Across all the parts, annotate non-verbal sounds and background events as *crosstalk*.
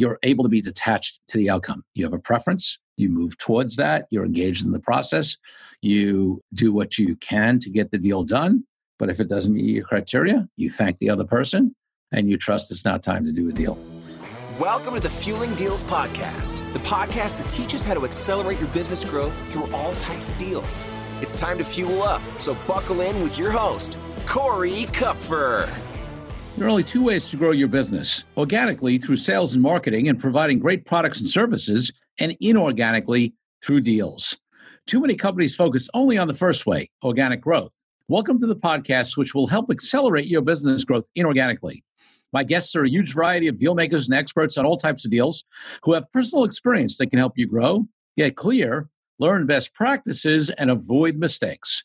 you're able to be detached to the outcome. You have a preference, you move towards that, you're engaged in the process, you do what you can to get the deal done. But if it doesn't meet your criteria, you thank the other person and you trust it's not time to do a deal. Welcome to the Fueling Deals Podcast, the podcast that teaches how to accelerate your business growth through all types of deals. It's time to fuel up, so buckle in with your host, Corey Kupfer. There are only two ways to grow your business organically through sales and marketing and providing great products and services, and inorganically through deals. Too many companies focus only on the first way, organic growth. Welcome to the podcast, which will help accelerate your business growth inorganically. My guests are a huge variety of deal makers and experts on all types of deals who have personal experience that can help you grow, get clear, learn best practices, and avoid mistakes.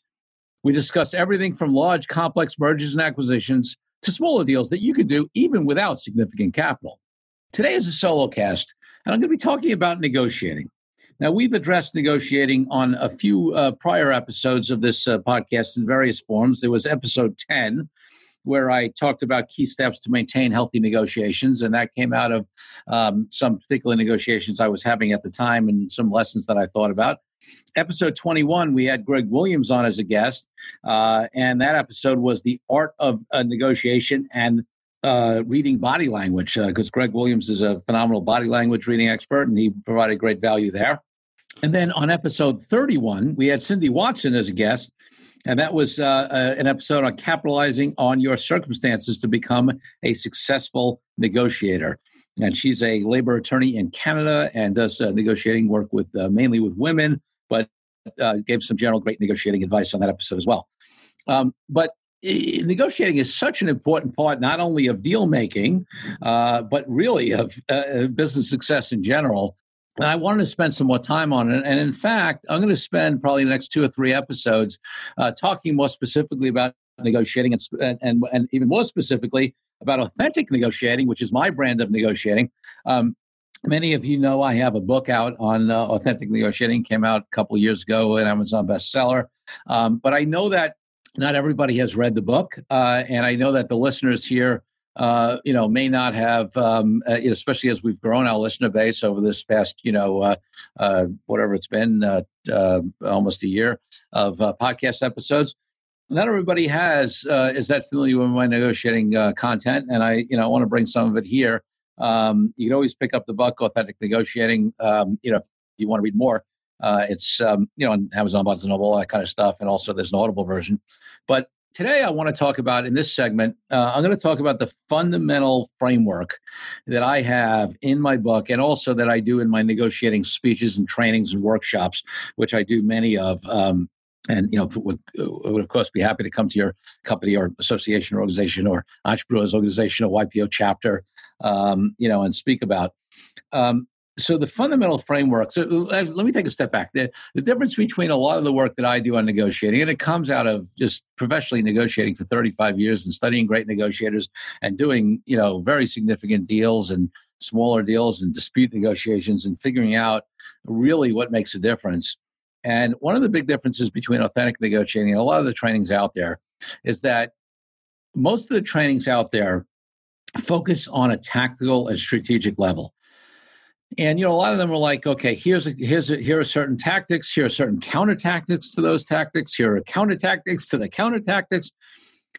We discuss everything from large, complex mergers and acquisitions to smaller deals that you could do even without significant capital. Today is a solo cast, and I'm going to be talking about negotiating. Now, we've addressed negotiating on a few uh, prior episodes of this uh, podcast in various forms. There was episode 10, where I talked about key steps to maintain healthy negotiations, and that came out of um, some particular negotiations I was having at the time and some lessons that I thought about. Episode 21, we had Greg Williams on as a guest, uh, and that episode was the art of negotiation and uh, reading body language, because uh, Greg Williams is a phenomenal body language reading expert, and he provided great value there. And then on episode 31, we had Cindy Watson as a guest, and that was uh, uh, an episode on capitalizing on your circumstances to become a successful negotiator. And she's a labor attorney in Canada and does uh, negotiating work with uh, mainly with women, but uh, gave some general great negotiating advice on that episode as well. Um, but negotiating is such an important part not only of deal making uh, but really of uh, business success in general and I wanted to spend some more time on it. And in fact, I'm going to spend probably the next two or three episodes uh, talking more specifically about negotiating and, and, and even more specifically about authentic negotiating, which is my brand of negotiating. Um, many of you know I have a book out on uh, authentic negotiating, came out a couple years ago, an Amazon bestseller. Um, but I know that not everybody has read the book. Uh, and I know that the listeners here uh, you know, may not have, um, uh, especially as we've grown our listener base over this past, you know, uh, uh whatever it's been, uh, uh, almost a year of podcast episodes. Not everybody has is that familiar with my negotiating content, and I, you know, I want to bring some of it here. Um, you can always pick up the book, Authentic Negotiating. Um, you know, if you want to read more, it's um, you know on Amazon, Barnes and all that kind of stuff, and also there's an Audible version. But Today, I want to talk about in this segment, uh, I'm going to talk about the fundamental framework that I have in my book and also that I do in my negotiating speeches and trainings and workshops, which I do many of. Um, and you know would, would of course be happy to come to your company or association or organization or entrepreneurs organization or YPO chapter, um, you know, and speak about. Um, so the fundamental framework so let me take a step back. The, the difference between a lot of the work that i do on negotiating and it comes out of just professionally negotiating for 35 years and studying great negotiators and doing you know very significant deals and smaller deals and dispute negotiations and figuring out really what makes a difference. And one of the big differences between authentic negotiating and a lot of the trainings out there is that most of the trainings out there focus on a tactical and strategic level and you know, a lot of them were like, okay, here's a, here's a, here are certain tactics, here are certain counter tactics to those tactics, here are counter tactics to the counter tactics.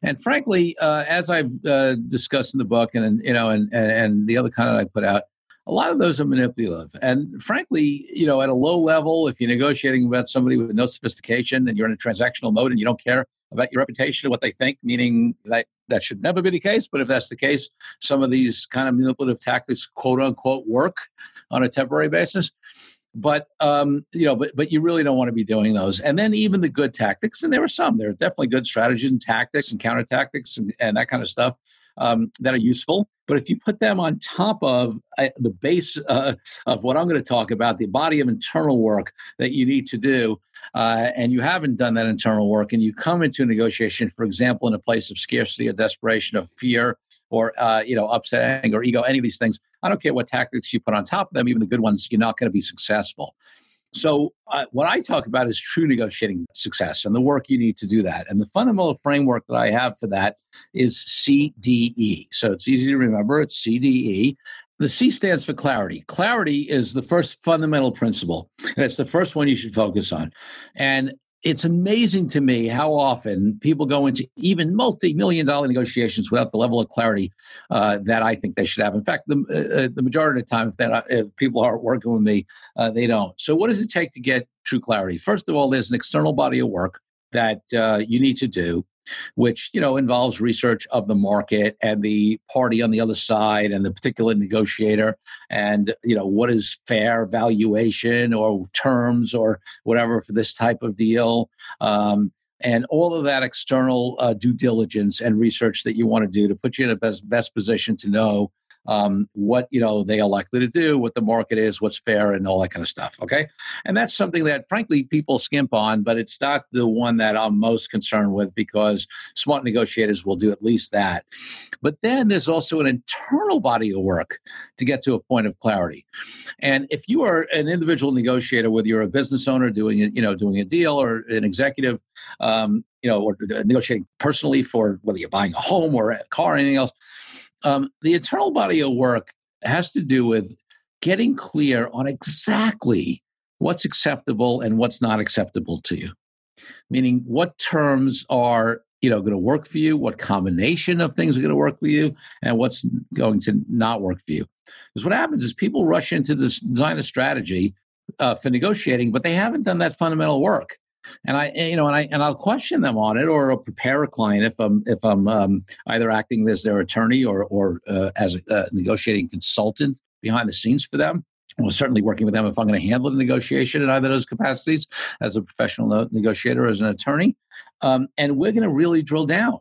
And frankly, uh, as I've uh, discussed in the book, and you know, and, and and the other content I put out, a lot of those are manipulative. And frankly, you know, at a low level, if you're negotiating about somebody with no sophistication and you're in a transactional mode and you don't care about your reputation or what they think, meaning that that should never be the case. But if that's the case, some of these kind of manipulative tactics, quote unquote, work on a temporary basis. But um, you know, but but you really don't want to be doing those. And then even the good tactics, and there were some. There are definitely good strategies and tactics and counter tactics and, and that kind of stuff um, that are useful. But if you put them on top of uh, the base uh, of what I'm going to talk about, the body of internal work that you need to do, uh, and you haven't done that internal work, and you come into a negotiation, for example, in a place of scarcity or desperation, of fear, or uh, you know, upsetting or ego, any of these things, I don't care what tactics you put on top of them, even the good ones, you're not going to be successful. So, uh, what I talk about is true negotiating success and the work you need to do that. And the fundamental framework that I have for that is CDE. So, it's easy to remember it's CDE. the C stands for clarity. Clarity is the first fundamental principle, and it's the first one you should focus on. And it's amazing to me how often people go into even multi-million dollar negotiations without the level of clarity uh, that I think they should have. In fact, the, uh, uh the majority of the time, if, that, if people aren't working with me, uh, they don't. So, what does it take to get true clarity? First of all, there's an external body of work that uh, you need to do which you know involves research of the market and the party on the other side and the particular negotiator and you know what is fair valuation or terms or whatever for this type of deal. Um, and all of that external uh, due diligence and research that you want to do to put you in the best best position to know um, what you know they are likely to do, what the market is, what's fair, and all that kind of stuff. Okay, and that's something that frankly people skimp on, but it's not the one that I'm most concerned with because smart negotiators will do at least that. But then there's also an internal body of work to get to a point of clarity. And if you are an individual negotiator, whether you're a business owner doing you know doing a deal or an executive, um, you know, or negotiating personally for whether you're buying a home or a car or anything else um, the internal body of work has to do with getting clear on exactly what's acceptable and what's not acceptable to you. Meaning, what terms are you know going to work for you, what combination of things are going to work for you, and what's going to not work for you. Because what happens is people rush into this design a strategy uh, for negotiating, but they haven't done that fundamental work and I, you know, and I and I'll question them on it, or I'll prepare a client if I'm if I'm um, either acting as their attorney or or uh, as a, a negotiating consultant behind the scenes for them. Well, certainly working with them if I'm going to handle the negotiation in either those capacities as a professional negotiator, as an attorney. Um, and we're going to really drill down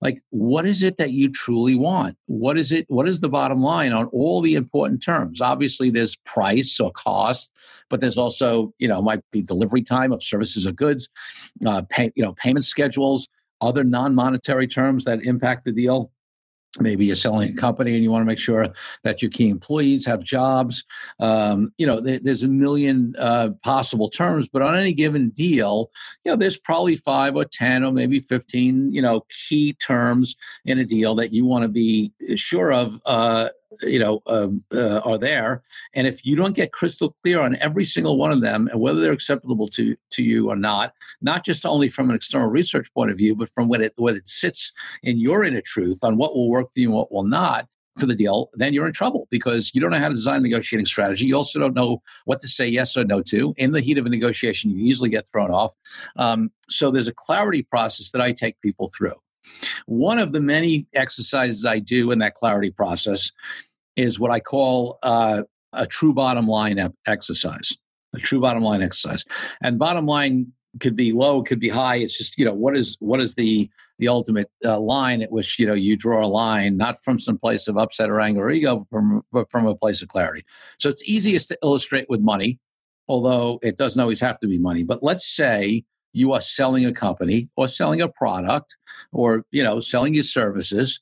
like what is it that you truly want? What is it what is the bottom line on all the important terms? Obviously there's price or cost but there's also you know might be delivery time of services or goods uh, pay, you know payment schedules other non-monetary terms that impact the deal maybe you're selling a company and you want to make sure that your key employees have jobs. Um, you know there's a million uh, possible terms but on any given deal you know there's probably five or ten or maybe 15 you know key terms in a deal that you want to be sure of uh, you know um, uh, are there and if you don't get crystal clear on every single one of them and whether they're acceptable to to you or not not just only from an external research point of view but from what it what it sits in your inner truth on what will work for you and what will not for the deal, then you're in trouble because you don't know how to design a negotiating strategy. You also don't know what to say yes or no to. In the heat of a negotiation, you easily get thrown off. Um, so there's a clarity process that I take people through. One of the many exercises I do in that clarity process is what I call uh, a true bottom line exercise. A true bottom line exercise, and bottom line could be low, could be high. It's just you know what is what is the the ultimate uh, line at which you know you draw a line, not from some place of upset or anger or ego, from but from a place of clarity. So it's easiest to illustrate with money, although it doesn't always have to be money. But let's say you are selling a company or selling a product or you know selling your services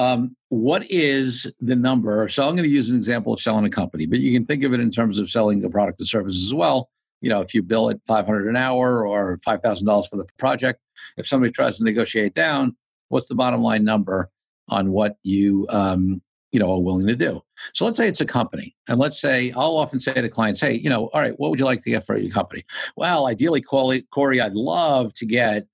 um, what is the number so i'm going to use an example of selling a company but you can think of it in terms of selling a product or service as well. You know if you bill at 500 an hour or $5000 for the project if somebody tries to negotiate down what's the bottom line number on what you um, you know are willing to do? So let's say it's a company and let's say i'll often say to clients hey you know all right what would you like to get for your company? Well ideally corey i'd love to get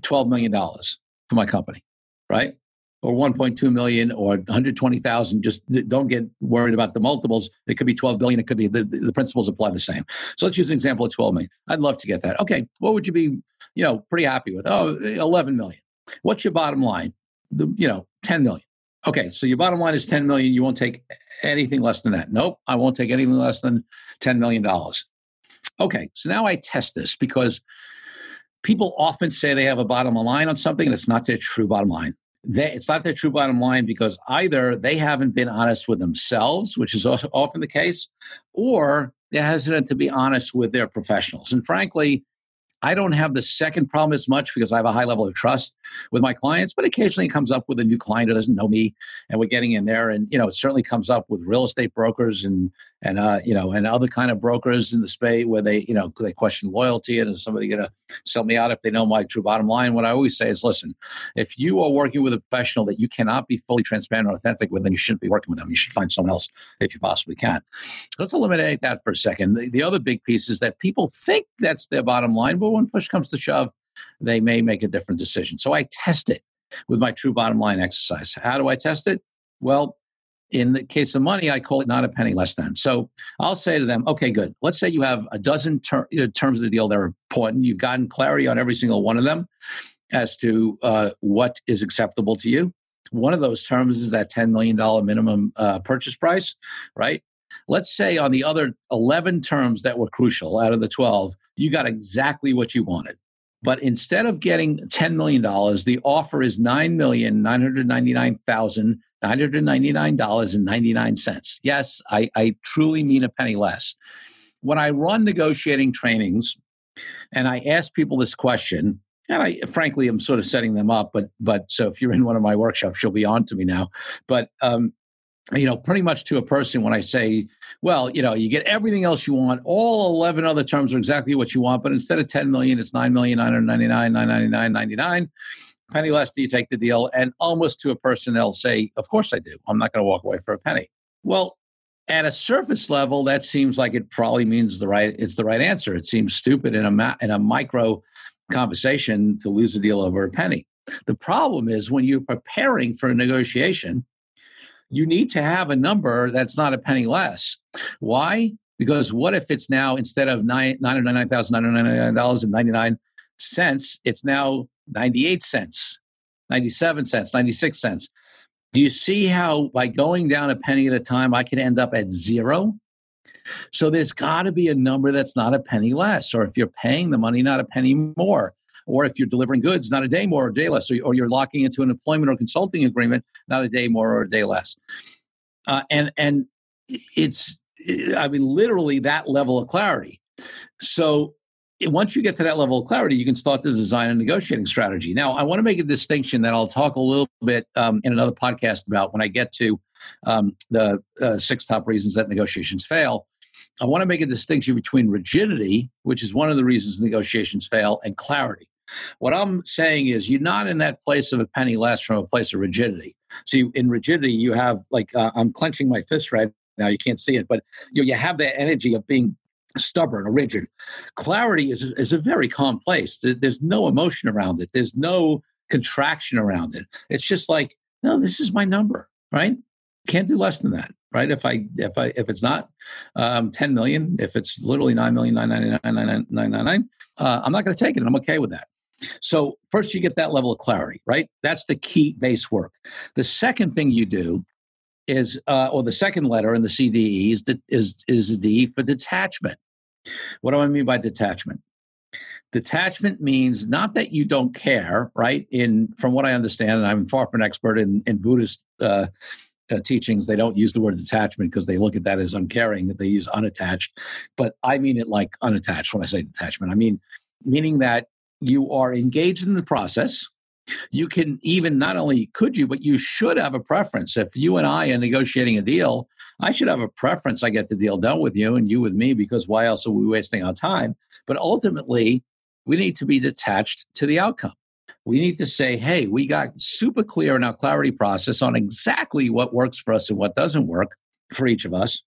$12 million for my company right or 1.2 million or 120,000 just don't get worried about the multiples it could be 12 billion it could be the, the principles apply the same so let's use an example of 12 million i'd love to get that okay what would you be you know pretty happy with oh 11 million what's your bottom line the you know 10 million Okay, so your bottom line is 10 million. You won't take anything less than that. Nope, I won't take anything less than $10 million. Okay, so now I test this because people often say they have a bottom line on something and it's not their true bottom line. They, it's not their true bottom line because either they haven't been honest with themselves, which is often the case, or they're hesitant to be honest with their professionals. And frankly, I don't have the second problem as much because I have a high level of trust with my clients, but occasionally it comes up with a new client who doesn't know me and we're getting in there. And, you know, it certainly comes up with real estate brokers and, and, uh, you know, and other kind of brokers in the space where they, you know, they question loyalty and is somebody going to sell me out if they know my true bottom line? What I always say is, listen, if you are working with a professional that you cannot be fully transparent and authentic with, then you shouldn't be working with them. You should find someone else if you possibly can. Let's eliminate that for a second. The, the other big piece is that people think that's their bottom line, but when push comes to shove, they may make a different decision. So I test it with my true bottom line exercise. How do I test it? Well, in the case of money, I call it not a penny less than. So I'll say to them, okay, good. Let's say you have a dozen ter- uh, terms of the deal that are important. You've gotten clarity on every single one of them as to uh, what is acceptable to you. One of those terms is that $10 million minimum uh, purchase price, right? Let's say on the other 11 terms that were crucial out of the 12, you got exactly what you wanted. But instead of getting $10 million, the offer is $9,999,999.99. Yes, I, I truly mean a penny less. When I run negotiating trainings and I ask people this question, and I frankly am sort of setting them up, but but so if you're in one of my workshops, you'll be on to me now. But um, you know, pretty much to a person when I say, well, you know, you get everything else you want. All 11 other terms are exactly what you want, but instead of 10 million, it's 9 million, 999, 999, 99. Penny less, do you take the deal? And almost to a person, they'll say, of course I do. I'm not going to walk away for a penny. Well, at a surface level, that seems like it probably means the right, it's the right answer. It seems stupid in a, ma- in a micro conversation to lose a deal over a penny. The problem is when you're preparing for a negotiation, you need to have a number that's not a penny less. Why? Because what if it's now instead of $999,999.99, it's now 98 cents, 97 cents, 96 cents. Do you see how by going down a penny at a time, I can end up at zero? So there's got to be a number that's not a penny less, or if you're paying the money, not a penny more or if you're delivering goods, not a day more or day less, or, you're locking into an employment or consulting agreement, not a day more or a day less. Uh, and and it's, I mean, literally that level of clarity. So once you get to that level of clarity, you can start to design a negotiating strategy. Now, I want to make a distinction that I'll talk a little bit um, in another podcast about when I get to um, the uh, six top reasons that negotiations fail. I want to make a distinction between rigidity, which is one of the reasons negotiations fail, and clarity. What I'm saying is, you're not in that place of a penny less from a place of rigidity. See, in rigidity, you have like uh, I'm clenching my fist right now. You can't see it, but you know, you have that energy of being stubborn or rigid. Clarity is is a very calm place. There's no emotion around it. There's no contraction around it. It's just like, no, this is my number, right? Can't do less than that right? If I if I if it's not um, 10 million, if it's literally 9 million uh, I'm not going to take it. I'm okay with that. So first you get that level of clarity, right? That's the key base work. The second thing you do is, uh, or the second letter in the CDE is, is, is a D for detachment. What do I mean by detachment? Detachment means not that you don't care, right? In from what I understand, and I'm far from an expert in, in Buddhist uh, uh, teachings, they don't use the word detachment because they look at that as uncaring. That they use unattached, but I mean it like unattached when I say detachment. I mean meaning that you are engaged in the process. You can even not only could you, but you should have a preference. If you and I are negotiating a deal, I should have a preference. I get the deal done with you and you with me because why else are we wasting our time? But ultimately, we need to be detached to the outcome. We need to say, hey, we got super clear in our clarity process on exactly what works for us and what doesn't work for each of us.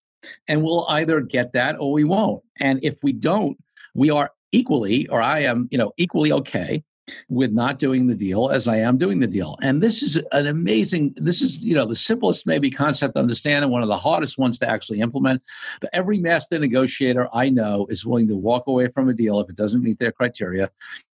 And we'll either get that or we won't. And if we don't, we are equally, or I am, you know, equally okay with not doing the deal as I am doing the deal. And this is an amazing, this is, you know, the simplest maybe concept to understand and one of the hardest ones to actually implement. But every master negotiator I know is willing to walk away from a deal if it doesn't meet their criteria.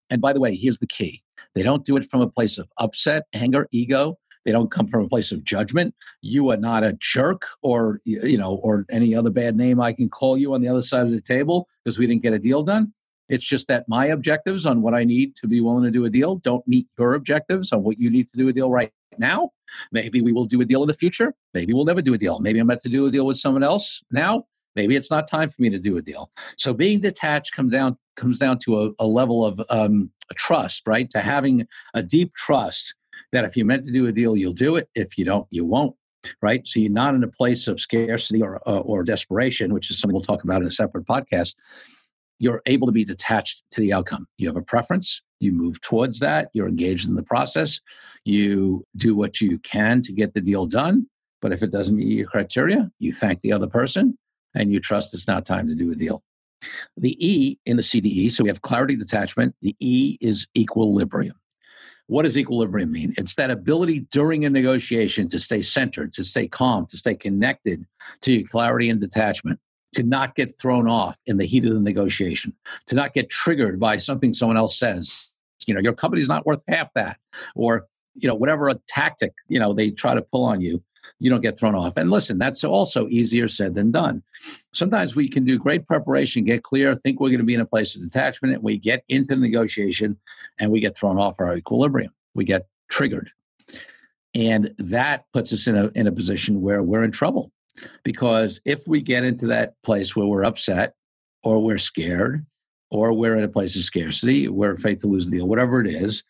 And by the way, here's the key. They don't do it from a place of upset, anger, ego. They don't come from a place of judgment. You are not a jerk or, you know, or any other bad name I can call you on the other side of the table because we didn't get a deal done it's just that my objectives on what I need to be willing to do a deal don't meet your objectives on what you need to do a deal right now. Maybe we will do a deal in the future. Maybe we'll never do a deal. Maybe I'm about to do a deal with someone else now. Maybe it's not time for me to do a deal. So being detached comes down comes down to a, a level of um, trust, right? To having a deep trust that if you're meant to do a deal, you'll do it. If you don't, you won't. Right. So you're not in a place of scarcity or uh, or desperation, which is something we'll talk about in a separate podcast. You're able to be detached to the outcome. You have a preference. You move towards that. You're engaged in the process. You do what you can to get the deal done. But if it doesn't meet your criteria, you thank the other person and you trust it's not time to do a deal. The E in the CDE, so we have clarity detachment. The E is equilibrium. What does equilibrium mean? It's that ability during a negotiation to stay centered, to stay calm, to stay connected to your clarity and detachment, to not get thrown off in the heat of the negotiation, to not get triggered by something someone else says. You know, your company's not worth half that, or you know, whatever a tactic you know they try to pull on you you don't get thrown off. And listen, that's also easier said than done. Sometimes we can do great preparation, get clear, think we're going to be in a place of detachment, and we get into the negotiation and we get thrown off our equilibrium. We get triggered. And that puts us in a, in a position where we're in trouble. Because if we get into that place where we're upset or we're scared or we're in a place of scarcity, we're afraid to lose the deal, whatever it is,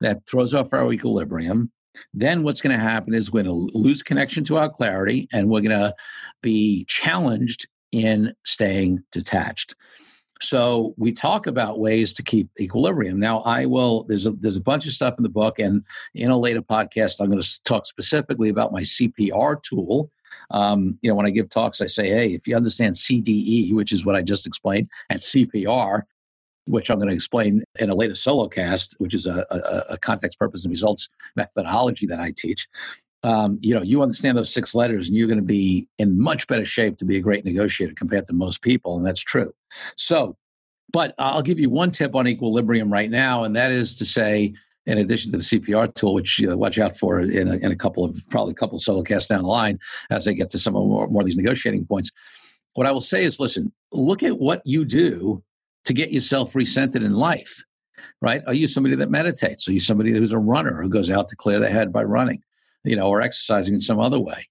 that throws off our equilibrium then what's going to happen is we're going to lose connection to our clarity and we're going to be challenged in staying detached. So we talk about ways to keep equilibrium. Now I will there's a there's a bunch of stuff in the book and in a later podcast I'm going to talk specifically about my CPR tool. Um, you know, when I give talks, I say, hey, if you understand CDE, which is what I just explained, and CPR, which I'm going to explain in a later solo cast, which is a, a, a context, purpose, and results methodology that I teach. Um, you know, you understand those six letters, and you're going to be in much better shape to be a great negotiator compared to most people, and that's true. So, but I'll give you one tip on equilibrium right now, and that is to say, in addition to the CPR tool, which you know, watch out for in a, in a couple of probably a couple of solo casts down the line as they get to some more, more of these negotiating points. What I will say is, listen, look at what you do to get yourself recentered in life, right? Are you somebody that meditates? Are you somebody who's a runner who goes out to clear the head by running, you know, or exercising in some other way?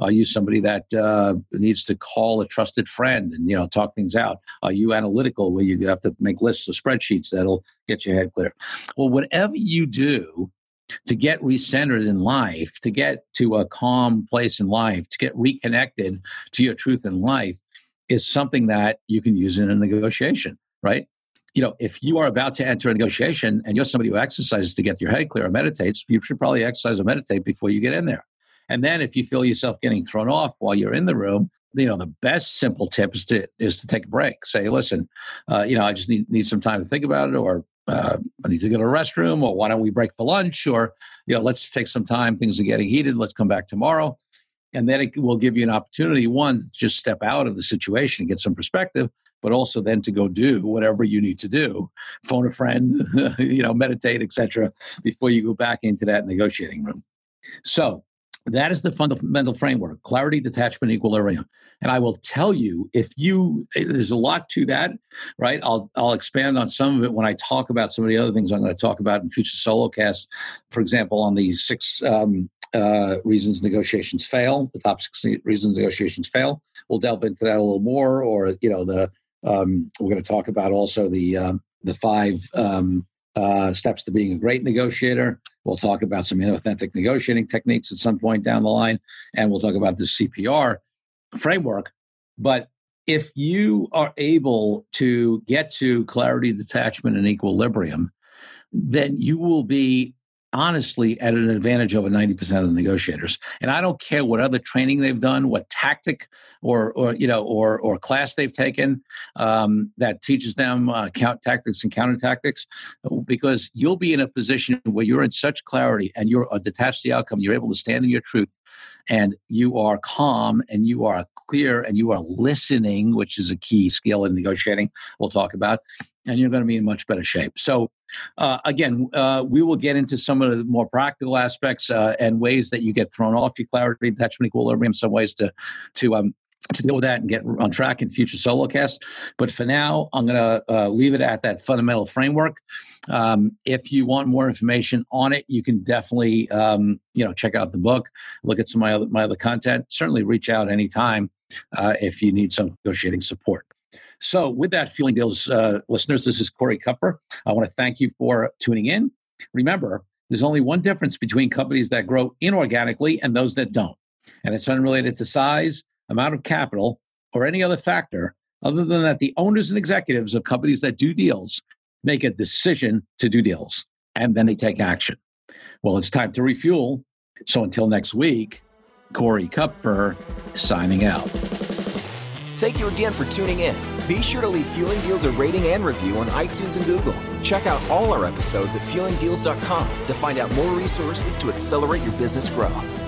Are you somebody that uh, needs to call a trusted friend and you know talk things out? Are you analytical where you have to make lists of spreadsheets that'll get your head clear? Well, whatever you do to get recentered in life, to get to a calm place in life, to get reconnected to your truth in life, is something that you can use in a negotiation right? You know, if you are about to enter a negotiation and you're somebody who exercises to get your head clear or meditates, you should probably exercise or meditate before you get in there. And then if you feel yourself getting thrown off while you're in the room, you know, the best simple tip is to is to take a break. Say, listen, uh, you know, I just need need some time to think about it, or uh, I need to go to a restroom, or why don't we break for lunch, or you know, let's take some time. Things are getting heated. Let's come back tomorrow, and then it will give you an opportunity. One, to just step out of the situation and get some perspective, but also then to go do whatever you need to do phone a friend *laughs* you know meditate etc before you go back into that negotiating room so that is the fundamental framework clarity detachment equilibrium. And i will tell you if you there's a lot to that right? I'll i'll expand on some of it when i talk about some of the other things i'm going to talk about in future solo casts. For example on the six um, uh, reasons negotiations fail the top six reasons negotiations fail. We'll delve into that a little more or you know the um, we're going to talk about also the um, the five um, uh, steps to being a great negotiator. We'll talk about some authentic negotiating techniques at some point down the line, and we'll talk about the CPR framework. But if you are able to get to clarity, detachment, and equilibrium, then you will be honestly at an advantage over 90% of the negotiators. And I don't care what other training they've done, what tactic or, or you know, or, or class they've taken um, that teaches them uh, count tactics and counter tactics, because you'll be in a position where you're in such clarity and you're uh, detached to the outcome. You're able to stand in your truth and you are calm and you are clear and you are listening, which is a key skill in negotiating, we'll talk about, and you're going to be in much better shape. So, uh, again, uh, we will get into some of the more practical aspects uh, and ways that you get thrown off your clarity, detachment, equilibrium, some ways to to um, to deal with that and get on track in future solo casts. But for now, I'm going to uh, leave it at that fundamental framework. Um, if you want more information on it, you can definitely um, you know check out the book, look at some of my other, my other content. Certainly, reach out anytime uh, if you need some negotiating support. So, with that, Fueling Deals uh, listeners, this is Corey Kupfer. I want to thank you for tuning in. Remember, there's only one difference between companies that grow inorganically and those that don't, and it's unrelated to size amount of capital, or any other factor other than that the owners and executives of companies that do deals make a decision to do deals and then they take action. Well, it's time to refuel. So until next week, Corey Kupfer signing out. Thank you again for tuning in. Be sure to leave Fueling Deals a rating and review on iTunes and Google. Check out all our episodes at fuelingdeals.com to find out more resources to accelerate your business growth.